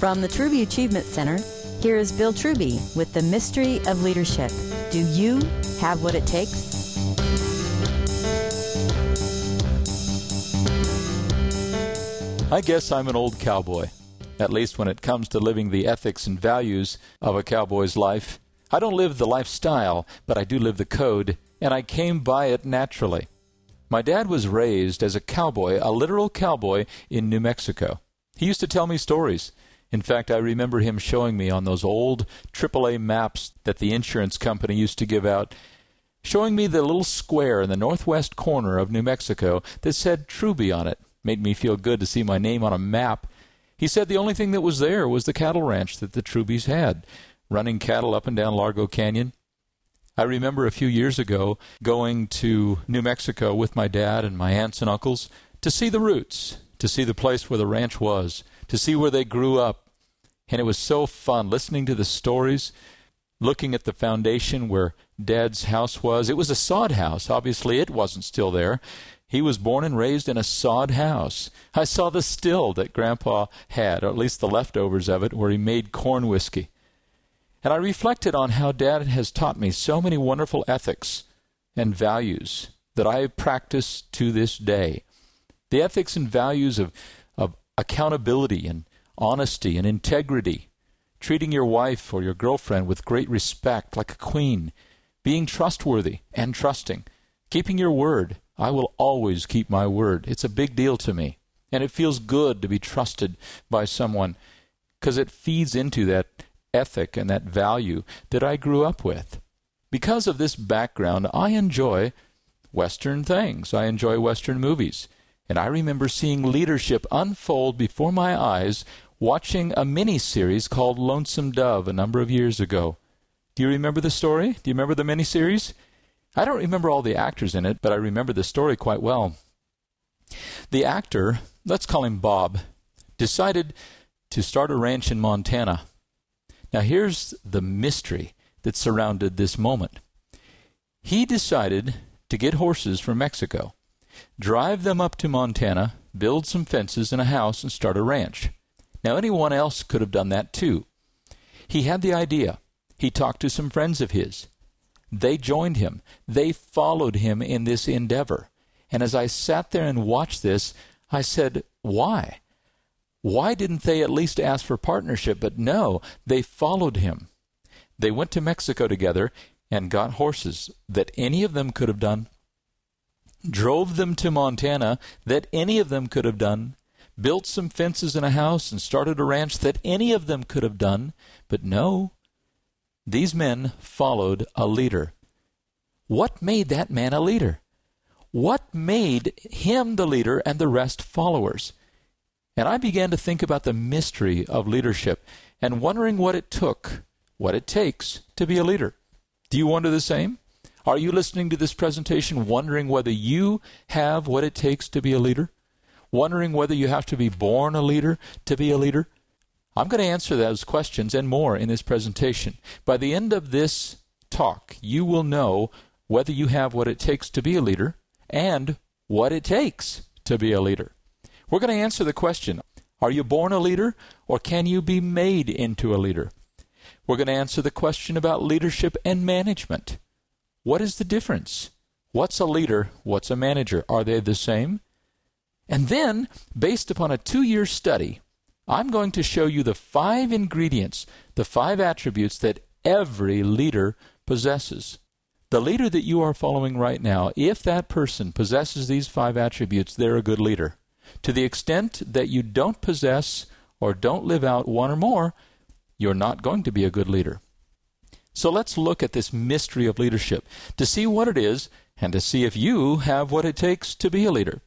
From the Truby Achievement Center, here is Bill Truby with the mystery of leadership. Do you have what it takes? I guess I'm an old cowboy, at least when it comes to living the ethics and values of a cowboy's life. I don't live the lifestyle, but I do live the code, and I came by it naturally. My dad was raised as a cowboy, a literal cowboy in New Mexico. He used to tell me stories. In fact, I remember him showing me on those old AAA maps that the insurance company used to give out, showing me the little square in the northwest corner of New Mexico that said Truby on it. Made me feel good to see my name on a map. He said the only thing that was there was the cattle ranch that the Trubys had, running cattle up and down Largo Canyon. I remember a few years ago going to New Mexico with my dad and my aunts and uncles to see the roots, to see the place where the ranch was, to see where they grew up. And it was so fun listening to the stories, looking at the foundation where Dad's house was. It was a sod house. Obviously, it wasn't still there. He was born and raised in a sod house. I saw the still that Grandpa had, or at least the leftovers of it, where he made corn whiskey. And I reflected on how Dad has taught me so many wonderful ethics and values that I practice to this day. The ethics and values of of accountability and honesty and integrity, treating your wife or your girlfriend with great respect like a queen, being trustworthy and trusting, keeping your word. I will always keep my word. It's a big deal to me. And it feels good to be trusted by someone because it feeds into that ethic and that value that I grew up with. Because of this background, I enjoy Western things. I enjoy Western movies. And I remember seeing leadership unfold before my eyes watching a mini series called Lonesome Dove a number of years ago. Do you remember the story? Do you remember the mini series? I don't remember all the actors in it, but I remember the story quite well. The actor, let's call him Bob, decided to start a ranch in Montana. Now, here's the mystery that surrounded this moment. He decided to get horses from Mexico drive them up to Montana, build some fences and a house, and start a ranch. Now, anyone else could have done that too. He had the idea. He talked to some friends of his. They joined him. They followed him in this endeavor. And as I sat there and watched this, I said, Why? Why didn't they at least ask for partnership? But no, they followed him. They went to Mexico together and got horses that any of them could have done drove them to Montana that any of them could have done, built some fences and a house, and started a ranch that any of them could have done. But no, these men followed a leader. What made that man a leader? What made him the leader and the rest followers? And I began to think about the mystery of leadership and wondering what it took, what it takes to be a leader. Do you wonder the same? Are you listening to this presentation wondering whether you have what it takes to be a leader? Wondering whether you have to be born a leader to be a leader? I'm going to answer those questions and more in this presentation. By the end of this talk, you will know whether you have what it takes to be a leader and what it takes to be a leader. We're going to answer the question Are you born a leader or can you be made into a leader? We're going to answer the question about leadership and management. What is the difference? What's a leader? What's a manager? Are they the same? And then, based upon a two year study, I'm going to show you the five ingredients, the five attributes that every leader possesses. The leader that you are following right now, if that person possesses these five attributes, they're a good leader. To the extent that you don't possess or don't live out one or more, you're not going to be a good leader. So let's look at this mystery of leadership to see what it is and to see if you have what it takes to be a leader.